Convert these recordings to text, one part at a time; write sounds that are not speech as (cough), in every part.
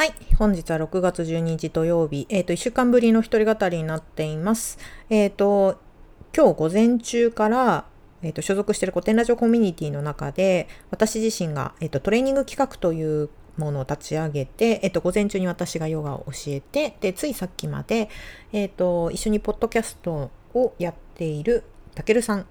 はい。本日は6月12日土曜日、えっ、ー、と、1週間ぶりの一人語りになっています。えっ、ー、と、今日午前中から、えっ、ー、と、所属している古典ラジオコミュニティの中で、私自身が、えっ、と、トレーニング企画というものを立ち上げて、えっと、午前中に私がヨガを教えて、で、ついさっきまで、えっと、一緒にポッドキャストをやっているたけるさん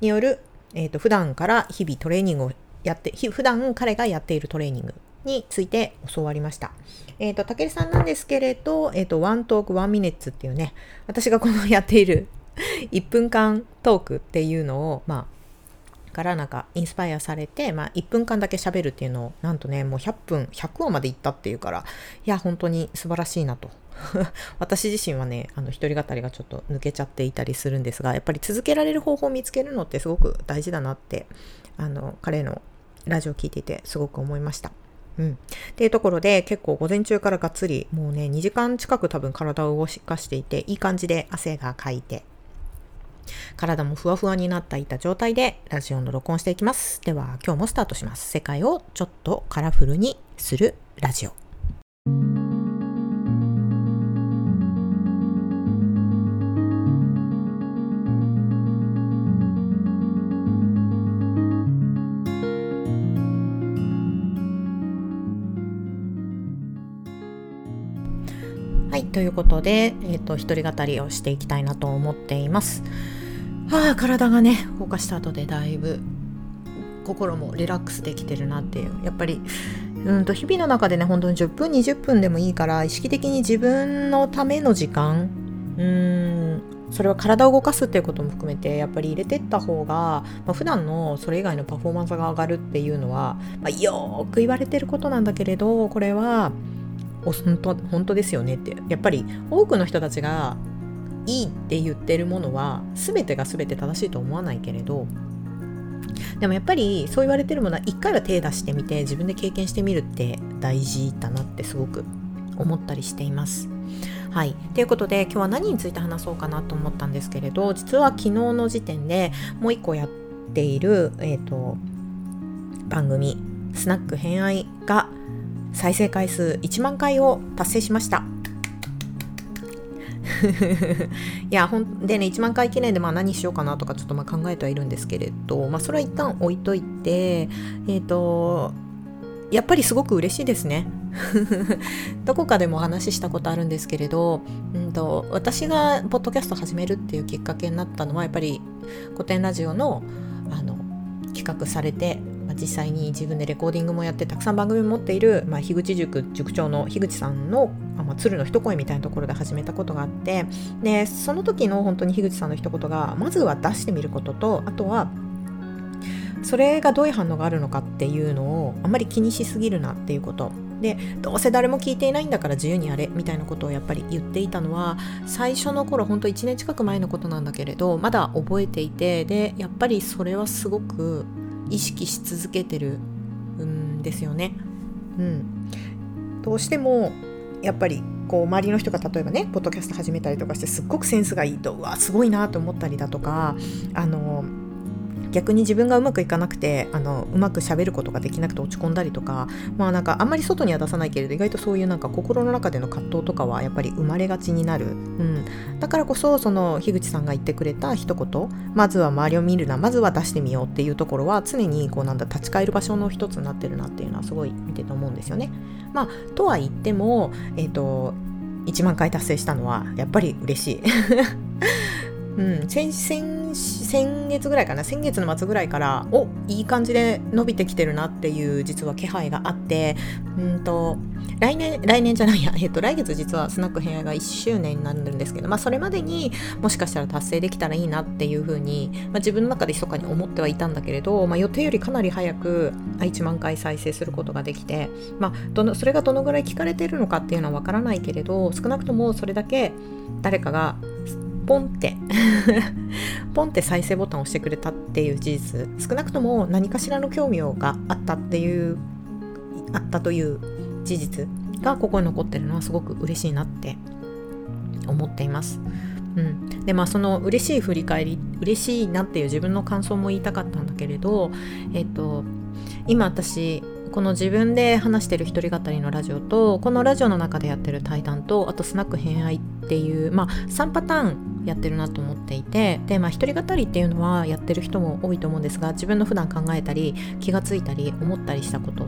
による、えっと、普段から日々トレーニングをやって、普段彼がやっているトレーニングについて教わりました。えっ、ー、と、たけるさんなんですけれど、えっ、ー、と、ワントークワンミネッツっていうね、私がこのやっている (laughs) 1分間トークっていうのを、まあ、からなんかインスパイアされて、まあ、1分間だけ喋るっていうのをなんとねもう100分100話までいったっていうからいや本当に素晴らしいなと (laughs) 私自身はねあの一人語りがちょっと抜けちゃっていたりするんですがやっぱり続けられる方法を見つけるのってすごく大事だなってあの彼のラジオを聞いていてすごく思いました。うん。っていうところで結構午前中からがっつりもうね2時間近く多分体を動かしていていい感じで汗がかいて体もふわふわになっていた状態でラジオの録音していきます。では今日もスタートします。世界をちょっとカラフルにするラジオ。ということで、え、ー、と、一人語りをしていきたいなと思っています。はあ、体がね、動かした後でだいぶ心もリラックスできてるなっていう。やっぱり、うんと日々の中でね、本当に10分、20分でもいいから、意識的に自分のための時間、うん、それは体を動かすっていうことも含めてやっぱり入れてった方が、まあ、普段のそれ以外のパフォーマンスが上がるっていうのは、まあ、よく言われてることなんだけれどこれは本当本当ですよねってやっぱり多くの人たちがいいって言ってるものは全てが全て正しいと思わないけれどでもやっぱりそう言われてるものは一回は手出してみて自分で経験してみるって大事だなってすごく思ったりしています。はい。ということで今日は何について話そうかなと思ったんですけれど実は昨日の時点でもう一個やっている、えーと番組「スナック偏愛」が再生回数1万回を達成しました。(laughs) いやほんでね1万回記念でまあ何しようかなとかちょっとまあ考えてはいるんですけれど、まあ、それは一旦置いといてえっ、ー、とやっぱりすごく嬉しいですね。(laughs) どこかでもお話ししたことあるんですけれど、うんと、私がポッドキャスト始めるっていうきっかけになったのはやっぱり古典ラジオのあの企画されてまあ、実際に自分でレコーディングもやってたくさん番組を持っている、まあ、樋口塾塾長の樋口さんの、まあ、鶴の一声みたいなところで始めたことがあってでその時の本当に樋口さんの一言がまずは出してみることとあとはそれがどういう反応があるのかっていうのをあんまり気にしすぎるなっていうこと。でどうせ誰も聞いていないんだから自由にやれみたいなことをやっぱり言っていたのは最初の頃本当1年近く前のことなんだけれどまだ覚えていてでやっぱりそれはすごく意識し続けてるんですよね。うん、どうしてもやっぱりこう周りの人が例えばねポッドキャスト始めたりとかしてすっごくセンスがいいとうわすごいなと思ったりだとかあの逆に自分がうまくいかなくてあのうまくしゃべることができなくて落ち込んだりとかまあなんかあんまり外には出さないけれど意外とそういうなんか心の中での葛藤とかはやっぱり生まれがちになる、うん、だからこそその樋口さんが言ってくれた一言まずは周りを見るなまずは出してみようっていうところは常にこうなんだ立ち返る場所の一つになってるなっていうのはすごい見てて思うんですよね。まあとは言ってもえっ、ー、と1万回達成したのはやっぱり嬉しい。うん、先先月ぐらいかな。先月の末ぐらいからおいい感じで伸びてきてるなっていう実は気配があってうんと来年来年じゃないや、えっと、来月実はスナック部屋が1周年になるんですけど、まあ、それまでにもしかしたら達成できたらいいなっていうふうに、まあ、自分の中で密かに思ってはいたんだけれど、まあ、予定よりかなり早く1万回再生することができて、まあ、どのそれがどのぐらい聞かれてるのかっていうのはわからないけれど少なくともそれだけ誰かがポンって。(laughs) ポンって再生ボタンを押してくれたっていう事実。少なくとも何かしらの興味があったっていうあったという事実がここに残ってるのはすごく嬉しいなって。思っています。うん、でまあその嬉しい振り返り嬉しいなっていう自分の感想も言いたかったんだけれど、えっと、今私この自分で話してる一人語りのラジオとこのラジオの中でやってる対談とあとスナック偏愛っていうまあ3パターンやってるなと思っていてでまあ一人語りっていうのはやってる人も多いと思うんですが自分の普段考えたり気がついたり思ったりしたこと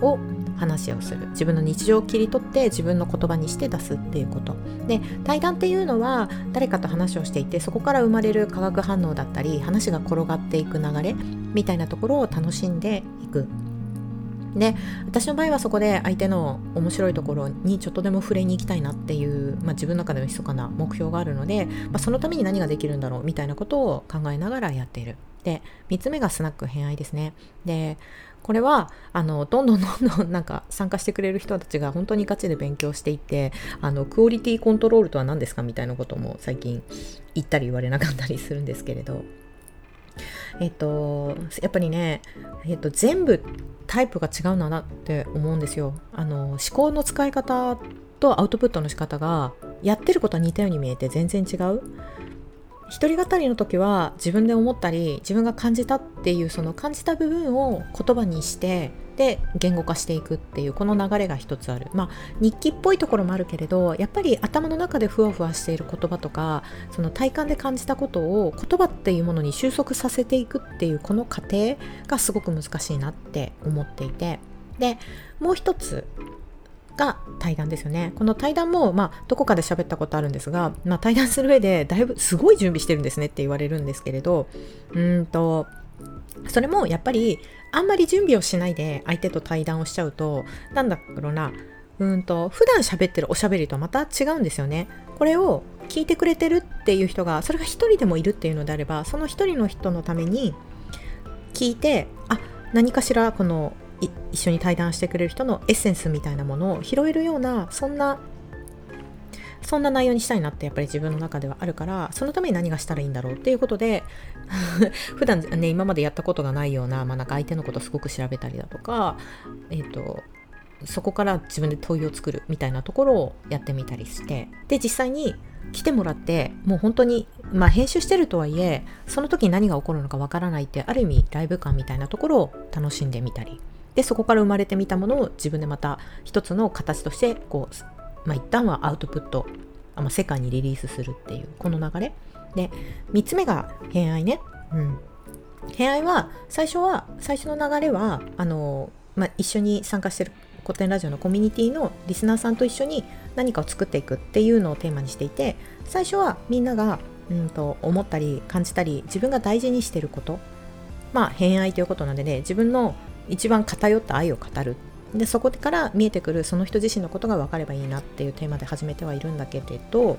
を話をする。自分の日常を切り取って自分の言葉にして出すっていうこと。で対談っていうのは誰かと話をしていてそこから生まれる化学反応だったり話が転がっていく流れみたいなところを楽しんでいく。で私の場合はそこで相手の面白いところにちょっとでも触れに行きたいなっていう、まあ、自分の中での密かな目標があるので、まあ、そのために何ができるんだろうみたいなことを考えながらやっている。で3つ目がスナック偏愛ですね。でこれはあのどんどん (laughs) どんどんなんか参加してくれる人たちが本当にガチで勉強していってあのクオリティコントロールとは何ですかみたいなことも最近言ったり言われなかったりするんですけれどえっとやっぱりね、えっと、全部タイプが違うんだなって思うんですよ。あの思考の使い方とアウトプットの仕方がやってることは似たように見えて全然違う。一人語りの時は自分で思ったり自分が感じたっていうその感じた部分を言葉にしてで言語化していくっていうこの流れが一つある。まあ日記っぽいところもあるけれどやっぱり頭の中でふわふわしている言葉とかその体感で感じたことを言葉っていうものに収束させていくっていうこの過程がすごく難しいなって思っていて。でもう一つが対談ですよね。この対談も、まあ、どこかで喋ったことあるんですが、まあ、対談する上でだいぶすごい準備してるんですねって言われるんですけれど、うんと、それもやっぱりあんまり準備をしないで相手と対談をしちゃうと、なんだろうな、うんと、普段喋ってるおしゃべりとまた違うんですよね。これを聞いてくれてるっていう人が、それが一人でもいるっていうのであれば、その一人の人のために聞いて、あ、何かしらこの一緒に対談してくれる人のエッセンスみたいなものを拾えるようなそんなそんな内容にしたいなってやっぱり自分の中ではあるからそのために何がしたらいいんだろうっていうことで (laughs) 普段ね今までやったことがないような,、まあ、なんか相手のことすごく調べたりだとかえっ、ー、とそこから自分で問いを作るみたいなところをやってみたりしてで実際に来てもらってもう本当にまあ編集してるとはいえその時に何が起こるのかわからないってある意味ライブ感みたいなところを楽しんでみたり。でそこから生まれてみたものを自分でまた一つの形としてこう、まあ、一旦はアウトプット、まあ、世界にリリースするっていうこの流れ。で3つ目が偏愛ね、うん、偏愛は最初は最初の流れはあの、まあ、一緒に参加してる古典ラジオのコミュニティのリスナーさんと一緒に何かを作っていくっていうのをテーマにしていて最初はみんながうんと思ったり感じたり自分が大事にしてること。まあ偏愛ということなのでね自分の一番偏った愛を語る。でそこから見えてくるその人自身のことが分かればいいなっていうテーマで始めてはいるんだけれど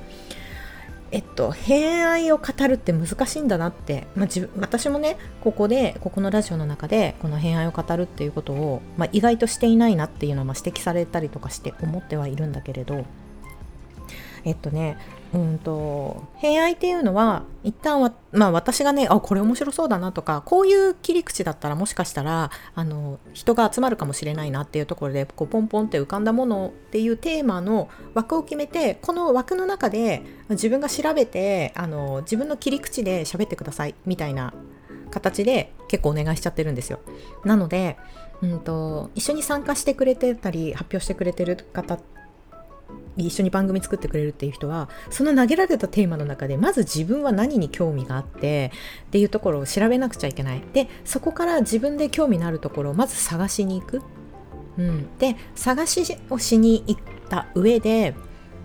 えっと、偏愛を語るって難しいんだなって、まあ、自分私もねここでここのラジオの中でこの偏愛を語るっていうことを、まあ、意外としていないなっていうのを指摘されたりとかして思ってはいるんだけれどえっとねうんと偏愛っていうのは一旦は、まあ、私がねあこれ面白そうだなとかこういう切り口だったらもしかしたらあの人が集まるかもしれないなっていうところでこうポンポンって浮かんだものっていうテーマの枠を決めてこの枠の中で自分が調べてあの自分の切り口で喋ってくださいみたいな形で結構お願いしちゃってるんですよ。なのでうんと一緒に参加してくれてたり発表してくれてる方一緒に番組作ってくれるっていう人はその投げられたテーマの中でまず自分は何に興味があってっていうところを調べなくちゃいけない。でそこから自分で興味のあるところをまず探しに行く、うん、で探しをしに行った上で、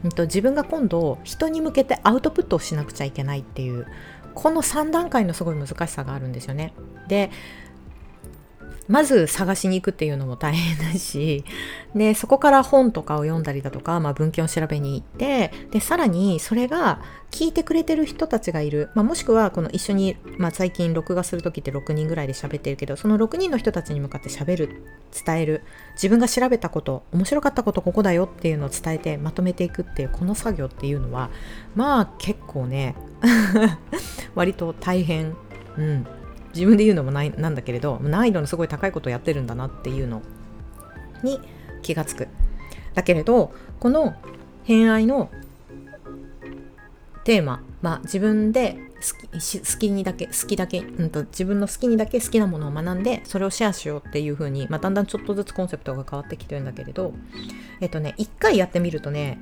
うんと、自分が今度人に向けてアウトプットをしなくちゃいけないっていうこの3段階のすごい難しさがあるんですよね。でまず探しに行くっていうのも大変だし、(laughs) で、そこから本とかを読んだりだとか、まあ、文献を調べに行って、で、さらにそれが聞いてくれてる人たちがいる、まあ、もしくはこの一緒に、まあ、最近録画する時って6人ぐらいで喋ってるけど、その6人の人たちに向かって喋る、伝える、自分が調べたこと、面白かったことここだよっていうのを伝えてまとめていくっていう、この作業っていうのは、まあ結構ね、(laughs) 割と大変。うん。自分で言うのもないなんだけれど難易度のすごい高いことをやってるんだなっていうのに気がつく。だけれどこの偏愛のテーマ、まあ、自分で好き好きにだけ好きだけ、うんと、自分の好きにだけ好きなものを学んでそれをシェアしようっていう風に、まあ、だんだんちょっとずつコンセプトが変わってきてるんだけれどえっとね一回やってみるとね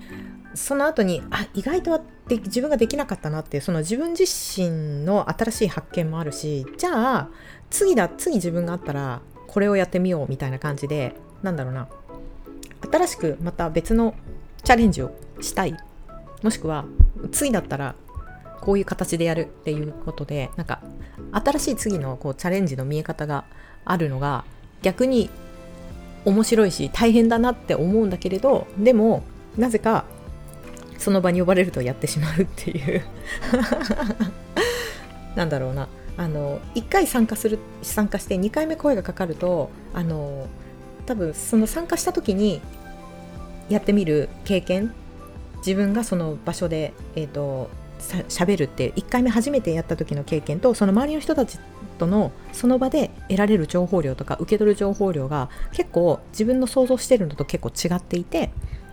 その後にあ意外とで自分ができなかったなってその自分自身の新しい発見もあるしじゃあ次だ次自分があったらこれをやってみようみたいな感じでなんだろうな。新しくまた別のチャレンジをしたい。もしくは次だったらこういう形でやるっていうことでなんか新しい次のこうチャレンジの見え方があるのが逆に面白いし大変だなって思うんだけれどでもなぜかその場に呼ばれるとやってしまうっていう。(laughs) なんだろうな。あの1回参加する参加して2回目声がかかるとあの多分その参加した時にやってみる経験自分がその場所で、えーと、しゃべるって1回目初めてやった時の経験とその周りの人たちとのその場で得られる情報量とか受け取る情報量が結構自分の想像してるのと結構違っていて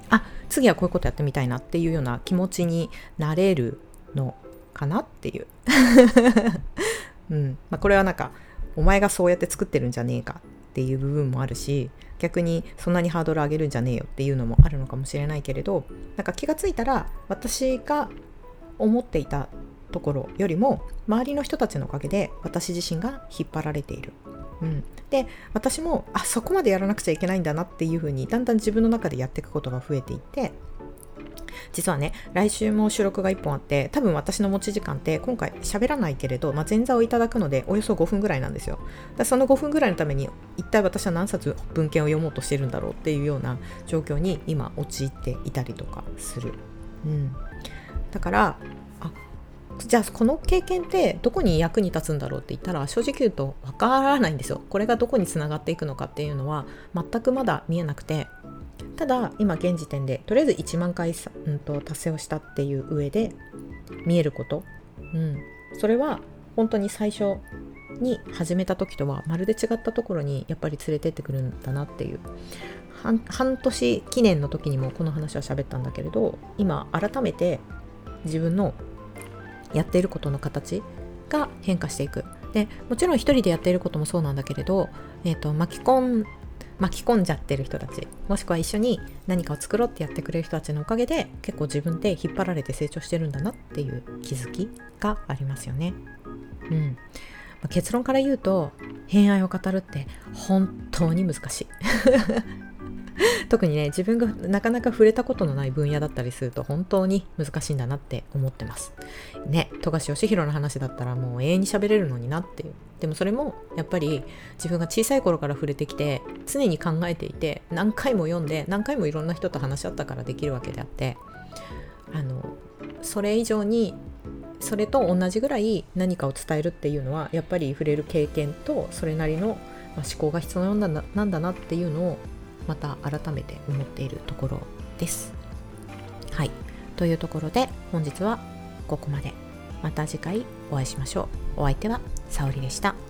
あ次はこういうことやってみたいなっていうような気持ちになれるのかなっていう、(laughs) うんまあ、これはなんかお前がそうやって作ってるんじゃねえかっていう部分もあるし逆にそんなにハードル上げるんじゃねえよっていうのもあるのかもしれないけれどなんか気がついたら私が思っていたところよりも周りの人たちのおかげで私自身が引っ張られている。うん、で私もあそこまでやらなくちゃいけないんだなっていうふうにだんだん自分の中でやっていくことが増えていって実はね来週も収録が1本あって多分私の持ち時間って今回喋らないけれど、まあ、前座をいただくのでおよそ5分ぐらいなんですよ。だその5分ぐらいのために一体私は何冊文献を読もうとしてるんだろうっていうような状況に今陥っていたりとかする、うん、だからじゃあこの経験ってどこに役に立つんだろうって言ったら正直言うとわからないんですよ。これがどこにつながっていくのかっていうのは全くまだ見えなくて。ただ今現時点でとりあえず1万回、うん、と達成をしたっていう上で見えること、うん、それは本当に最初に始めた時とはまるで違ったところにやっぱり連れてってくるんだなっていう。半年記念の時にもこの話は喋ったんだけれど今改めて自分のやっていることの形が変化していく。でもちろん一人でやっていることもそうなんだけれど、えーと巻き込ん巻き込んじゃってる人たちもしくは一緒に何かを作ろうってやってくれる人たちのおかげで結構自分で引っ張られて成長してるんだなっていう気づきがありますよね。うん、結論から言うと偏愛を語るって本当に難しい。(laughs) 特にね自分がなかなか触れたことのない分野だったりすると本当に難しいんだなって思ってます。ね富樫義弘の話だったらもう永遠に喋れるのになっていう。でもそれもやっぱり自分が小さい頃から触れてきて常に考えていて何回も読んで何回もいろんな人と話し合ったからできるわけであってあのそれ以上にそれと同じぐらい何かを伝えるっていうのはやっぱり触れる経験とそれなりの思考が必要なんだなんだなっていうのをまた改めて思っているところです。はい。というところで本日はここまで。また次回お会いしましょう。お相手は沙織でした。